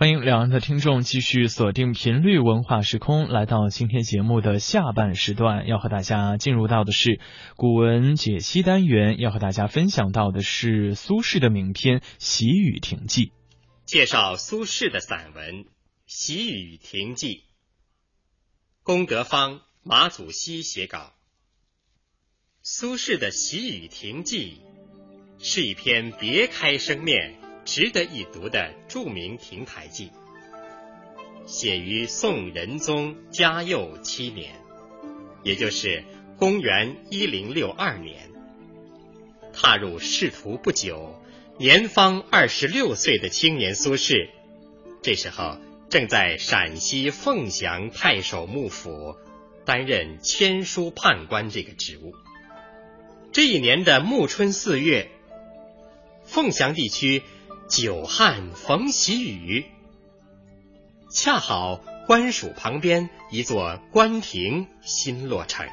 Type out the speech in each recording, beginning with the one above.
欢迎两岸的听众继续锁定频率文化时空，来到今天节目的下半时段，要和大家进入到的是古文解析单元，要和大家分享到的是苏轼的名篇《喜雨亭记》，介绍苏轼的散文《喜雨亭记》。龚德芳、马祖熙写稿。苏轼的《喜雨亭记》是一篇别开生面。值得一读的著名亭台记，写于宋仁宗嘉佑七年，也就是公元一零六二年。踏入仕途不久，年方二十六岁的青年苏轼，这时候正在陕西凤翔太守幕府担任签书判官这个职务。这一年的暮春四月，凤翔地区。久旱逢喜雨，恰好官署旁边一座官亭新落成，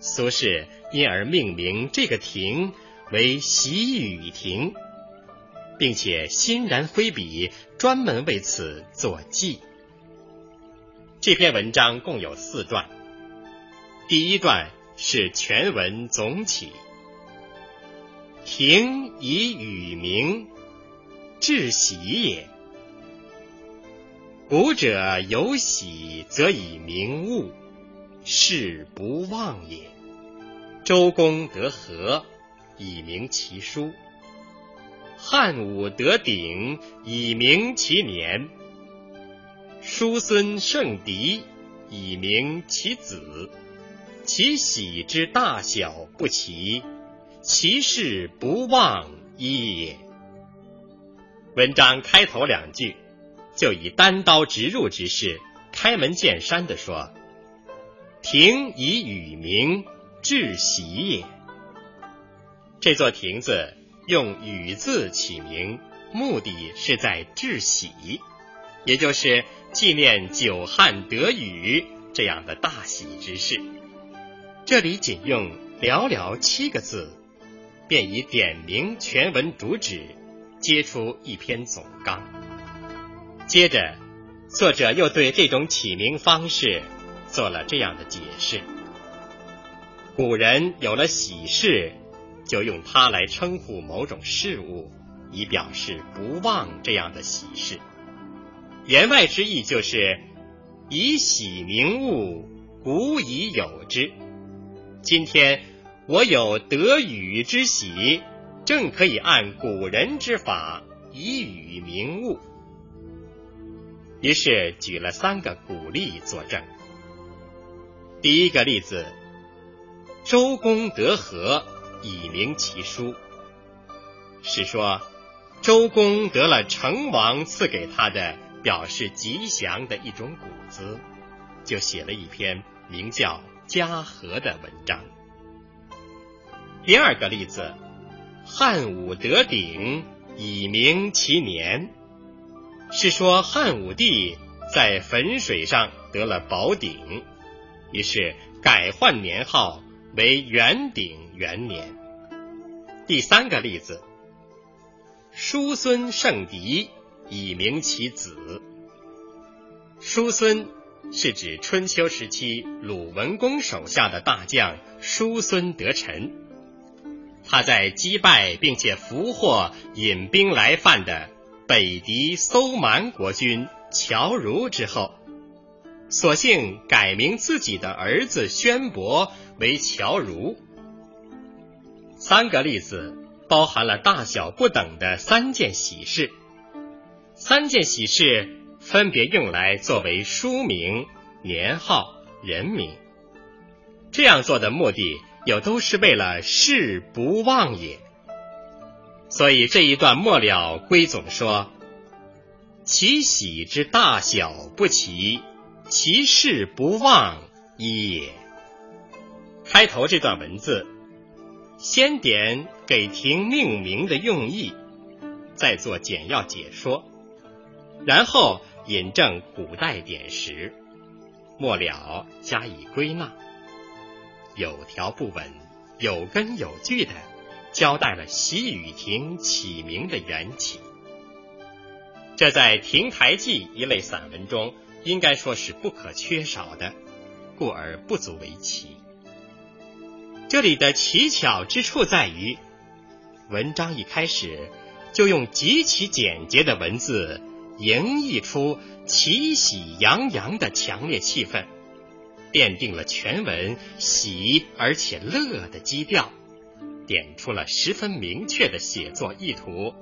苏轼因而命名这个亭为喜雨亭，并且欣然挥笔，专门为此作记。这篇文章共有四段，第一段是全文总起，亭以雨名。至喜也。古者有喜，则以明物，事不忘也。周公得和，以明其书；汉武得鼎，以明其年；叔孙胜狄，以明其子。其喜之大小不齐，其事不忘一也。文章开头两句，就以单刀直入之势，开门见山地说：“亭以雨名，至喜也。”这座亭子用雨字起名，目的是在致喜，也就是纪念久旱得雨这样的大喜之事。这里仅用寥寥七个字，便已点明全文主旨。接出一篇总纲，接着作者又对这种起名方式做了这样的解释：古人有了喜事，就用它来称呼某种事物，以表示不忘这样的喜事。言外之意就是以喜名物，古已有之。今天我有得雨之喜。正可以按古人之法以语名物，于是举了三个古例作证。第一个例子，周公得和以明其书，是说周公得了成王赐给他的表示吉祥的一种谷子，就写了一篇名叫《嘉禾》的文章。第二个例子。汉武得鼎，以明其年，是说汉武帝在汾水上得了宝鼎，于是改换年号为元鼎元年。第三个例子，叔孙胜嫡，以明其子。叔孙是指春秋时期鲁文公手下的大将叔孙得臣。他在击败并且俘获引兵来犯的北狄搜蛮国君乔如之后，索性改名自己的儿子宣伯为乔如。三个例子包含了大小不等的三件喜事，三件喜事分别用来作为书名、年号、人名。这样做的目的。又都是为了事不忘也，所以这一段末了归总说：“其喜之大小不齐，其事不忘也。”开头这段文字，先点给亭命名的用意，再做简要解说，然后引证古代典实，末了加以归纳。有条不紊、有根有据的交代了习雨亭起名的缘起。这在《亭台记》一类散文中应该说是不可缺少的，故而不足为奇。这里的奇巧之处在于，文章一开始就用极其简洁的文字，营溢出喜喜洋洋的强烈气氛，奠定了全文喜而且乐的基调，点出了十分明确的写作意图，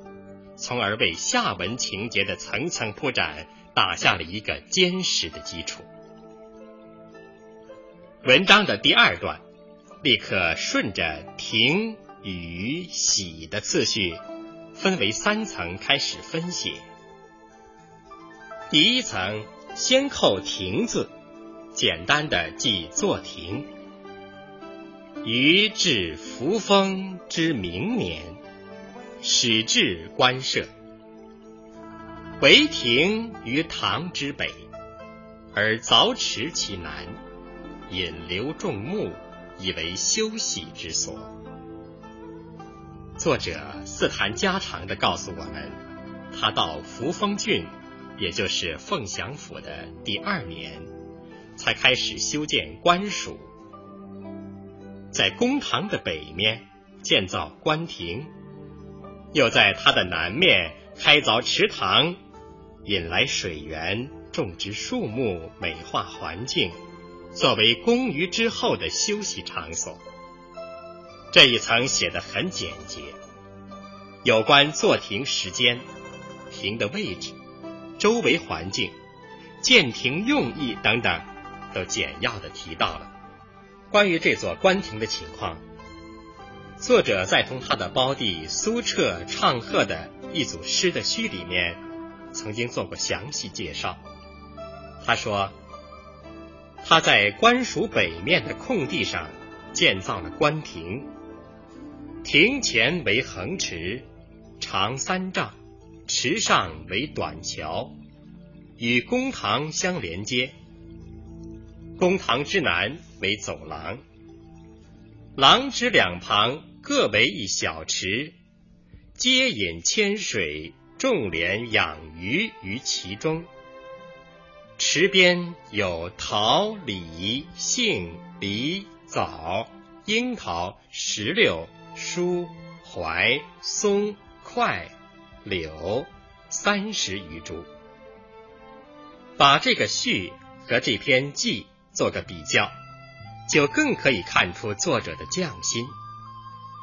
从而为下文情节的层层铺展打下了一个坚实的基础。文章的第二段。立刻顺着停、与、喜的次序，分为三层开始分写。第一层先扣“停”字，简单的记作亭。于至扶风之明年，始至官舍，为亭于堂之北，而凿池其南，引流众目。以为休息之所。作者似谈家常的告诉我们，他到扶风郡，也就是凤翔府的第二年，才开始修建官署，在公堂的北面建造官亭，又在它的南面开凿池塘，引来水源，种植树木，美化环境。作为公余之后的休息场所，这一层写的很简洁。有关坐亭时间、亭的位置、周围环境、建亭用意等等，都简要的提到了。关于这座官亭的情况，作者在同他的胞弟苏澈唱和的一组诗的序里面，曾经做过详细介绍。他说。他在官署北面的空地上建造了官亭，亭前为横池，长三丈，池上为短桥，与公堂相连接。公堂之南为走廊，廊之两旁各为一小池，皆引千水，众莲养鱼于其中。池边有桃、李、杏、梨、枣、樱桃、石榴、疏、槐、松、快、柳三十余株。把这个序和这篇记做个比较，就更可以看出作者的匠心。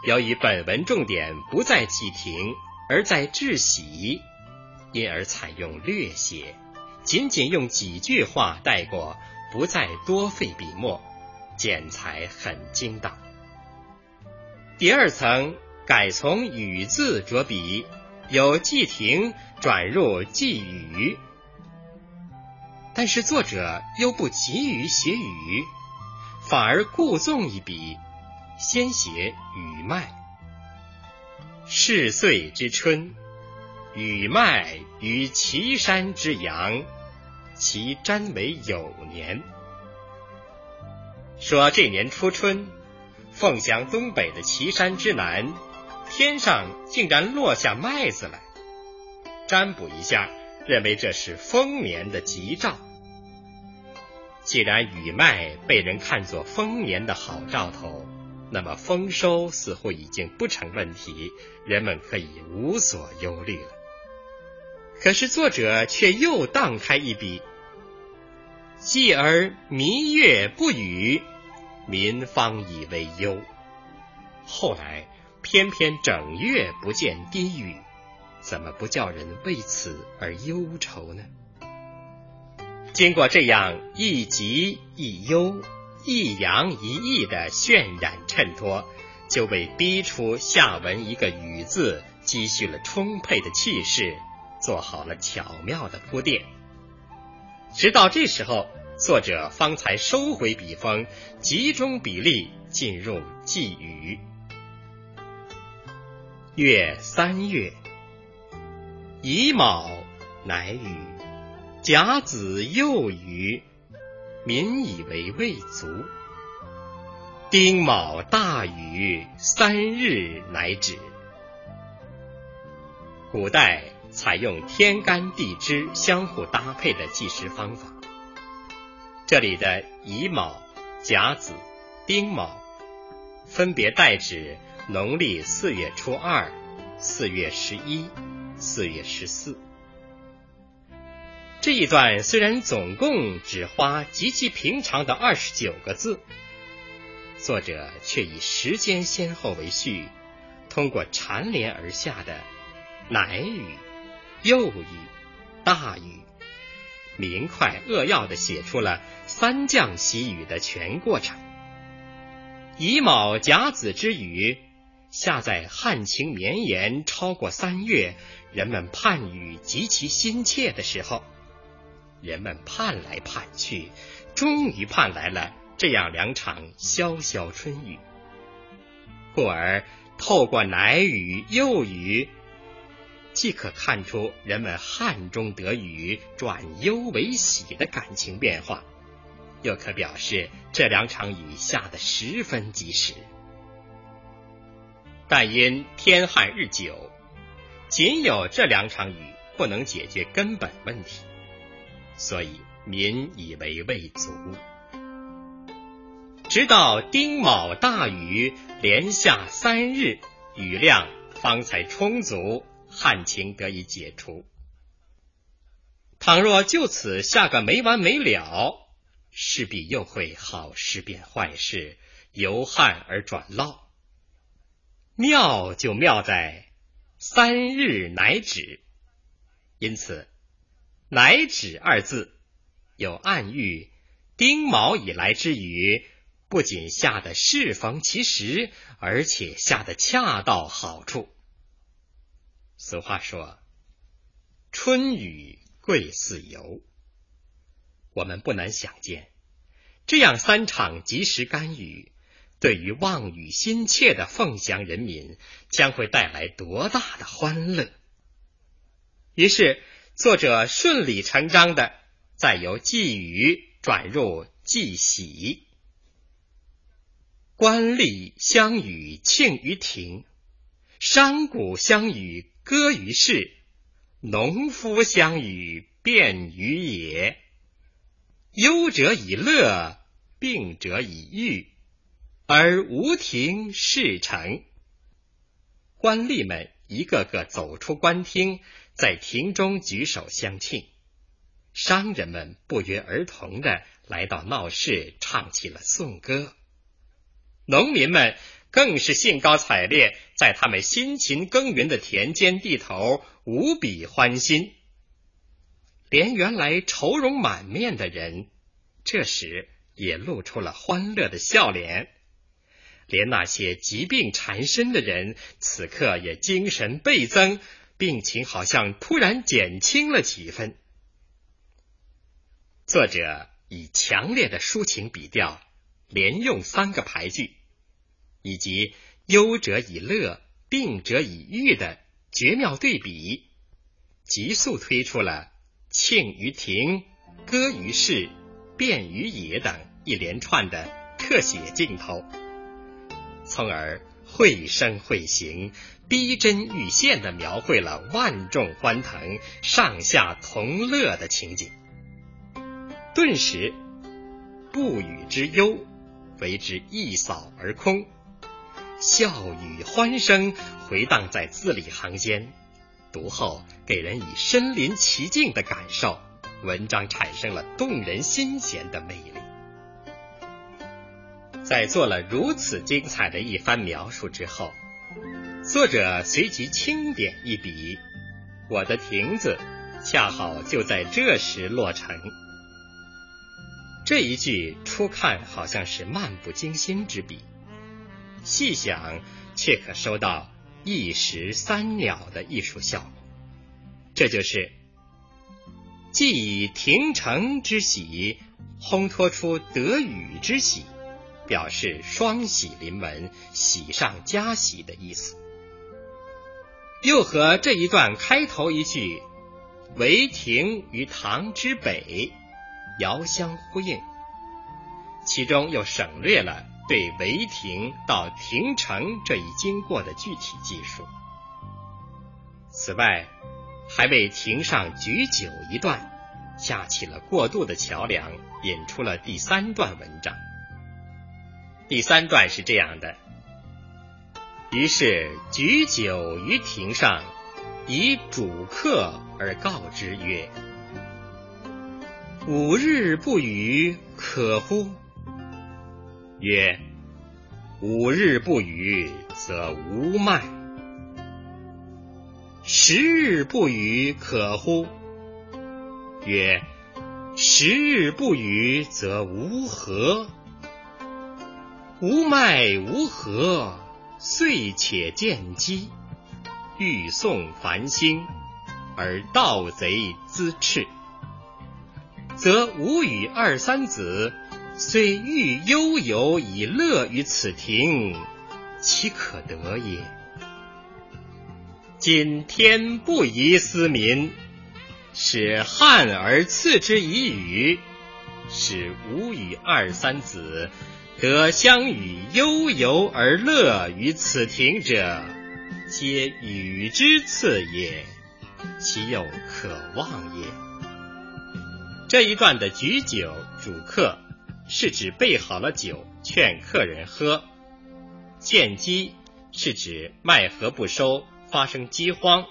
由于本文重点不在记亭，而在致喜，因而采用略写。仅仅用几句话带过，不再多费笔墨，剪裁很精当。第二层改从“雨”字着笔，由季亭转入季雨，但是作者又不急于写雨，反而故纵一笔，先写雨麦。是岁之春，雨麦于岐山之阳。其瞻为有年，说这年初春，凤翔东北的岐山之南，天上竟然落下麦子来。占卜一下，认为这是丰年的吉兆。既然雨麦被人看作丰年的好兆头，那么丰收似乎已经不成问题，人们可以无所忧虑了。可是作者却又荡开一笔，继而弥月不雨，民方以为忧。后来偏偏整月不见滴雨，怎么不叫人为此而忧愁呢？经过这样一急一忧、一扬一抑的渲染衬托，就为逼出下文一个雨字积蓄了充沛的气势。做好了巧妙的铺垫，直到这时候，作者方才收回笔锋，集中笔力进入寄语。月三月，乙卯乃雨，甲子又雨，民以为未足。丁卯大雨，三日乃止。古代。采用天干地支相互搭配的计时方法。这里的乙卯、甲子、丁卯，分别代指农历四月初二、四月十一、四月十四。这一段虽然总共只花极其平常的二十九个字，作者却以时间先后为序，通过缠连而下的乃语、幼语、大语，明快扼要的写出了三降习语的全过程。乙卯、甲子之雨下在旱情绵延超过三月，人们盼雨极其心切的时候。人们盼来盼去，终于盼来了这样两场潇潇春雨。故而透过乃语、幼雨，既可看出人们旱中得雨转忧为喜的感情变化，又可表示这两场雨下得十分及时。但因天旱日久，仅有这两场雨不能解决根本问题。所以民以为未足，直到丁卯大雨连下三日，雨量方才充足，旱情得以解除。倘若就此下个没完没了，势必又会好事变坏事，由旱而转涝。妙就妙在三日乃止，因此。乃止二字，有暗喻丁卯以来之雨，不仅下得适逢其时，而且下得恰到好处。俗话说：“春雨贵似油。”我们不难想见，这样三场及时甘雨，对于望雨心切的凤翔人民，将会带来多大的欢乐。于是。作者顺理成章的，再由寄语转入寄喜。官吏相与庆于庭，商贾相与歌于市，农夫相与辩于野。忧者以乐，病者以愈，而无庭事成。官吏们一个个走出官厅。在庭中举手相庆，商人们不约而同的来到闹市，唱起了颂歌。农民们更是兴高采烈，在他们辛勤耕耘的田间地头无比欢欣。连原来愁容满面的人，这时也露出了欢乐的笑脸；连那些疾病缠身的人，此刻也精神倍增。病情好像突然减轻了几分。作者以强烈的抒情笔调，连用三个排句，以及忧者以乐，病者以愈的绝妙对比，急速推出了庆于庭、歌于市、辩于野等一连串的特写镜头，从而绘声绘形。逼真欲现的描绘了万众欢腾、上下同乐的情景，顿时不语之忧为之一扫而空，笑语欢声回荡在字里行间，读后给人以身临其境的感受，文章产生了动人心弦的魅力。在做了如此精彩的一番描述之后。作者随即轻点一笔，我的亭子恰好就在这时落成。这一句初看好像是漫不经心之笔，细想却可收到一石三鸟的艺术效果。这就是既以亭城之喜烘托出得雨之喜，表示双喜临门、喜上加喜的意思。又和这一段开头一句“为亭于堂之北”遥相呼应，其中又省略了对唯亭到亭城这一经过的具体记述。此外，还为亭上举酒一段架起了过渡的桥梁，引出了第三段文章。第三段是这样的：于是举酒于庭上，以主客而告之曰：“五日不雨，可乎？”曰：“五日不雨，则无麦。”十日不雨，可乎？曰：十日不雨，则无和。无麦无禾，遂且见机，欲送繁星，而盗贼滋赤，则吾与二三子，虽欲悠游以乐于此庭，其可得也？今天不宜思民，使汉而赐之以羽，使吾与二三子得相与悠游而乐于此庭者，皆与之次也，其有可忘也？这一段的举酒主客，是指备好了酒劝客人喝；见机是指麦禾不收。发生饥荒，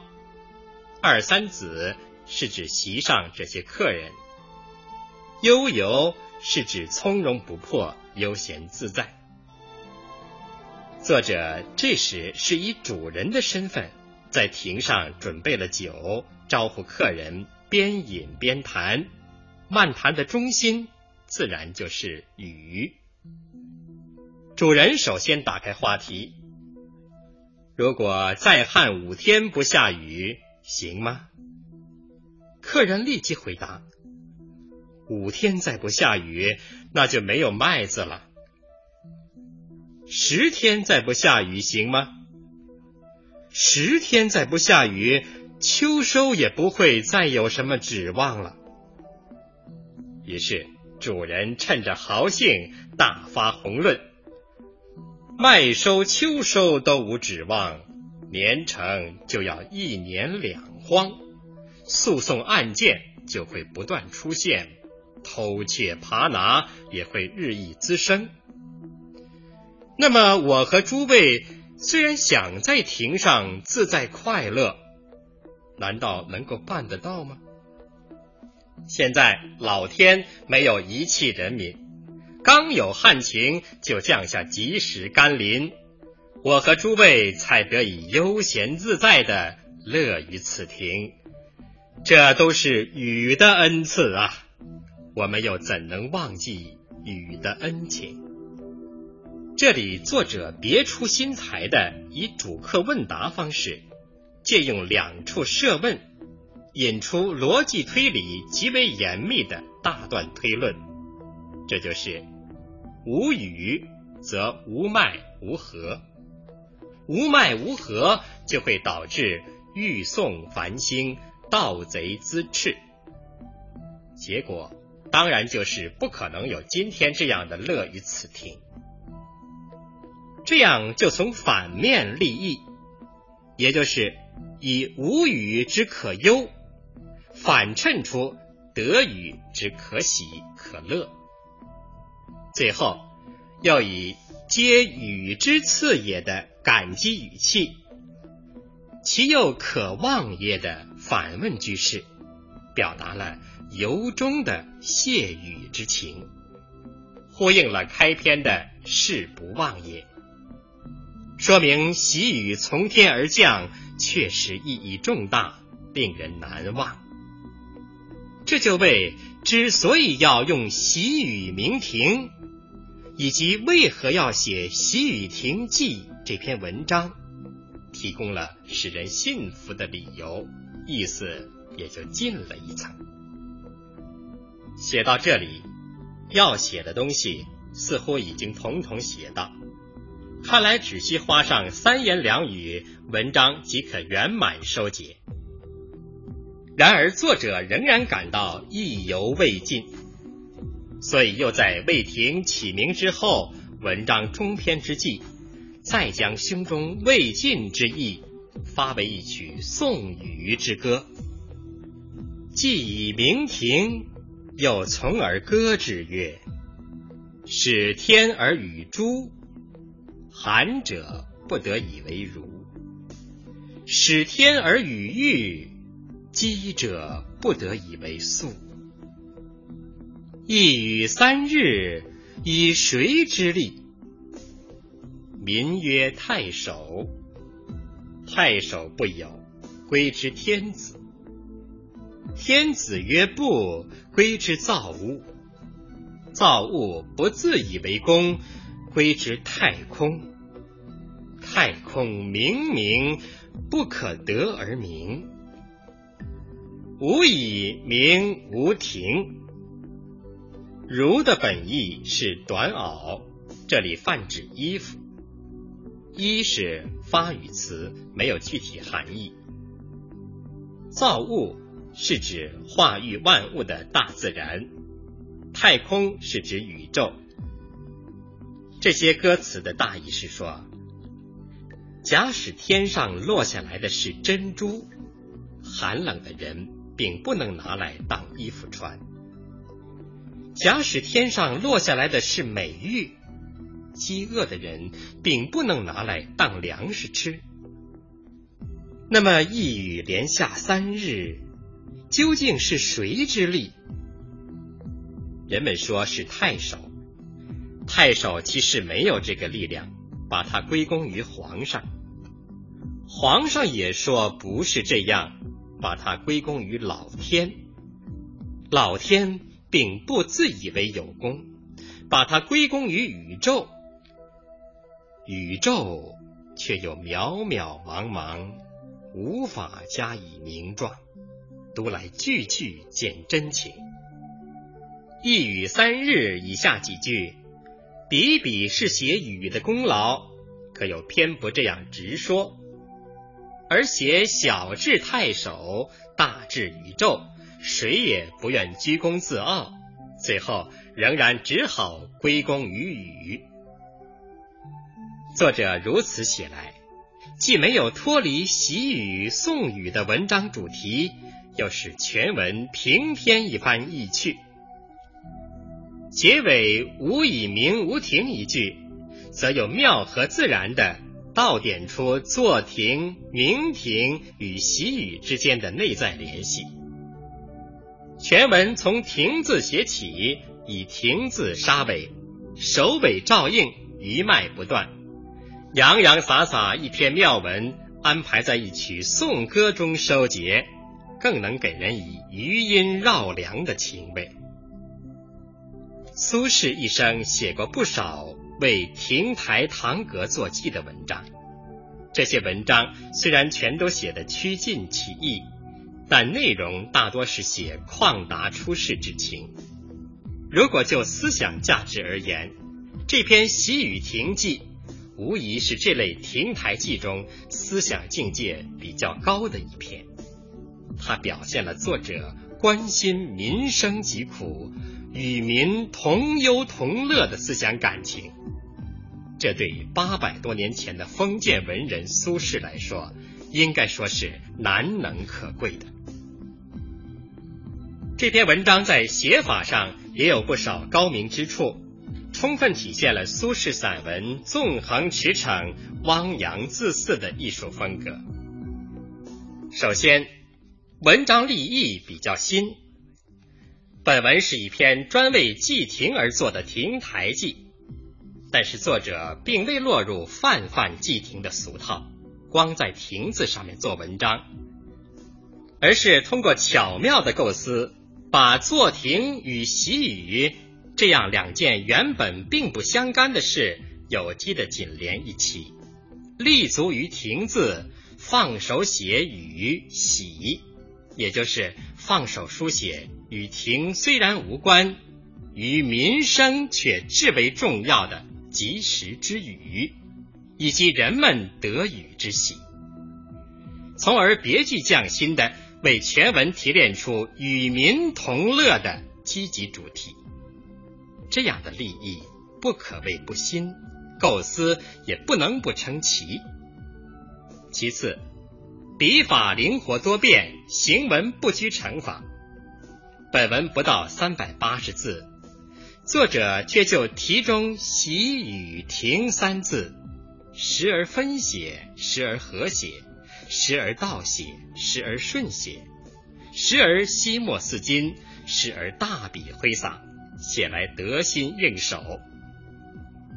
二三子是指席上这些客人，悠游是指从容不迫、悠闲自在。作者这时是以主人的身份，在庭上准备了酒，招呼客人边饮边谈，漫谈的中心自然就是雨。主人首先打开话题。如果再旱五天不下雨，行吗？客人立即回答：“五天再不下雨，那就没有麦子了。十天再不下雨，行吗？十天再不下雨，秋收也不会再有什么指望了。”于是主人趁着豪兴，大发宏论。麦收、秋收都无指望，年成就要一年两荒，诉讼案件就会不断出现，偷窃扒拿也会日益滋生。那么，我和诸位虽然想在庭上自在快乐，难道能够办得到吗？现在老天没有遗弃人民。刚有旱情，就降下及时甘霖，我和诸位才得以悠闲自在的乐于此庭。这都是雨的恩赐啊！我们又怎能忘记雨的恩情？这里作者别出心裁的以主客问答方式，借用两处设问，引出逻辑推理极为严密的大段推论。这就是。无雨则无麦无禾，无麦无禾就会导致欲送繁星，盗贼滋赤。结果当然就是不可能有今天这样的乐于此庭。这样就从反面立意，也就是以无语之可忧，反衬出得语之可喜可乐。最后，要以“皆语之赐也”的感激语气，其又可望也的反问句式，表达了由衷的谢雨之情，呼应了开篇的“事不忘也”，说明喜雨从天而降，确实意义重大，令人难忘。这就为之所以要用喜雨鸣庭。以及为何要写《喜雨亭记》这篇文章，提供了使人信服的理由，意思也就进了一层。写到这里，要写的东西似乎已经统统写到，看来只需花上三言两语，文章即可圆满收结。然而作者仍然感到意犹未尽。所以，又在魏廷起名之后，文章中篇之际，再将胸中未尽之意发为一曲送雨之歌。既以明亭，又从而歌之曰：“使天而与诸，寒者不得以为如；使天而与玉，饥者不得以为粟。一雨三日，以谁之力？民曰太守。太守不有，归之天子。天子曰不，归之造物。造物不自以为功，归之太空。太空明明，不可得而明。无以明无庭。儒的本意是短袄，这里泛指衣服。衣是发语词，没有具体含义。造物是指化育万物的大自然，太空是指宇宙。这些歌词的大意是说，假使天上落下来的是珍珠，寒冷的人并不能拿来当衣服穿；假使天上落下来的是美玉，饥饿的人并不能拿来当粮食吃。那么一雨连下三日，究竟是谁之力？人们说是太守，太守其实没有这个力量，把它归功于皇上。皇上也说不是这样，把它归功于老天。老天并不自以为有功，把它归功于宇宙。宇宙却又渺渺茫茫，无法加以名状。读来句句见真情。一雨三日以下几句，笔笔是写雨的功劳，可又偏不这样直说，而写小至太守，大至宇宙，谁也不愿居功自傲，最后仍然只好归功于雨。作者如此写来，既没有脱离习语颂语的文章主题，又使全文平添一番意趣。结尾无以明无停一句，则有妙和自然的道点出坐亭、明亭与习语之间的内在联系。全文从亭字写起，以亭字杀尾，首尾照应，一脉不断。洋洋洒洒一篇妙文，安排在一曲颂歌中收结，更能给人以余音绕梁的情味。苏轼一生写过不少为亭台堂阁作记的文章，这些文章虽然全都写得曲尽其意，但内容大多是写旷达出世之情。如果就思想价值而言，这篇《喜雨亭记》。无疑是这类亭台记中思想境界比较高的一篇，它表现了作者关心民生疾苦、与民同忧同乐的思想感情。这对八百多年前的封建文人苏轼来说，应该说是难能可贵的。这篇文章在写法上也有不少高明之处。充分体现了苏轼散文纵横驰骋、汪洋恣肆的艺术风格。首先，文章立意比较新。本文是一篇专为祭亭而作的亭台记，但是作者并未落入泛泛祭亭的俗套，光在亭子上面做文章，而是通过巧妙的构思，把坐亭与习语。这样两件原本并不相干的事，有机的紧连一起，立足于亭字，放手写雨喜，也就是放手书写与亭虽然无关，与民生却至为重要的及时之语，以及人们得语之喜，从而别具匠心的为全文提炼出与民同乐的积极主题。这样的立意不可谓不新，构思也不能不称奇。其次，笔法灵活多变，行文不拘成法，本文不到三百八十字，作者却就题中“喜与停”三字，时而分写，时而合写，时而倒写，时而顺写，时而惜墨似金，时而大笔挥洒，写来得心应手。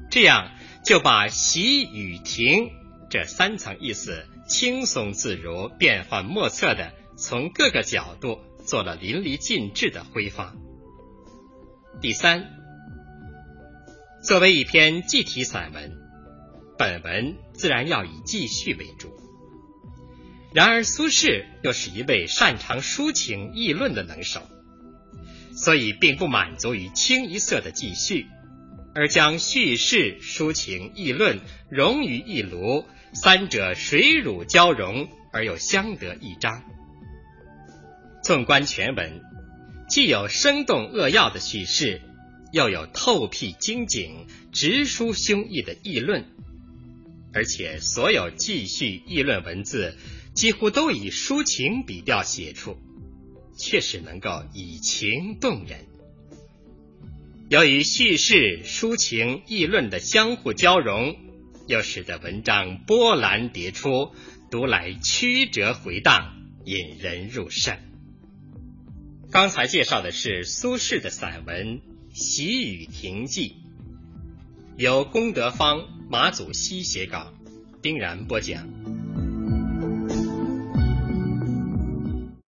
这样就把“喜”与“停”这三层意思轻松自如、变幻莫测的从各个角度。做了淋漓尽致的挥发。第三，作为一篇记体散文，本文自然要以记叙为主。然而苏轼又是一位擅长抒情议论的能手，所以并不满足于清一色的记叙，而将叙事、抒情、议论融于一炉，三者水乳交融而又相得益彰。纵观全文，既有生动扼要的叙事，又有透辟精警、直抒胸臆的议论，而且所有记叙议论文字几乎都以抒情笔调写出，确实能够以情动人。由于叙事、抒情、议论的相互交融，又使得文章波澜迭出，读来曲折回荡，引人入胜。刚才介绍的是苏轼的散文《喜雨亭记》，由龚德芳、马祖熙写稿，丁然播讲。